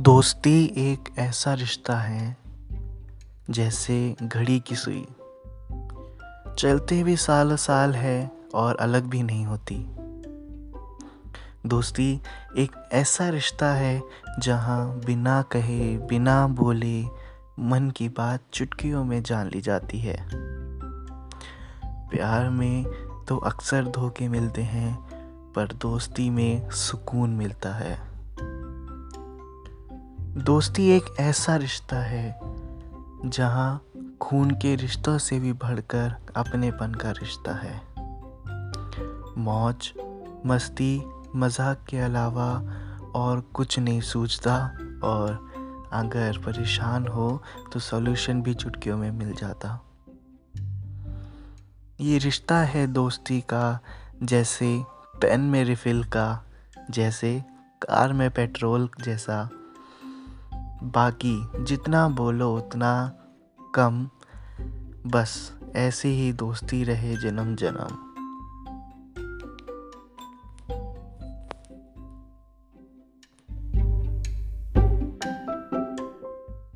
दोस्ती एक ऐसा रिश्ता है जैसे घड़ी की सुई। चलते भी साल साल है और अलग भी नहीं होती। दोस्ती एक ऐसा रिश्ता है जहाँ बिना कहे, बिना बोले मन की बात चुटकियों में जान ली जाती है। प्यार में तो अक्सर धोखे मिलते हैं, पर दोस्ती में सुकून मिलता है। दोस्ती एक ऐसा रिश्ता है जहाँ खून के रिश्तों से भी बढ़कर अपनेपन का रिश्ता है। मौज, मस्ती, मज़ाक के अलावा और कुछ नहीं सूझता और अगर परेशान हो तो सॉल्यूशन भी चुटकियों में मिल जाता। ये रिश्ता है दोस्ती का, जैसे पेन में रिफ़िल का, जैसे कार में पेट्रोल जैसा बाकी जितना बोलो उतना कम। बस ऐसी ही दोस्ती रहे जन्म जन्म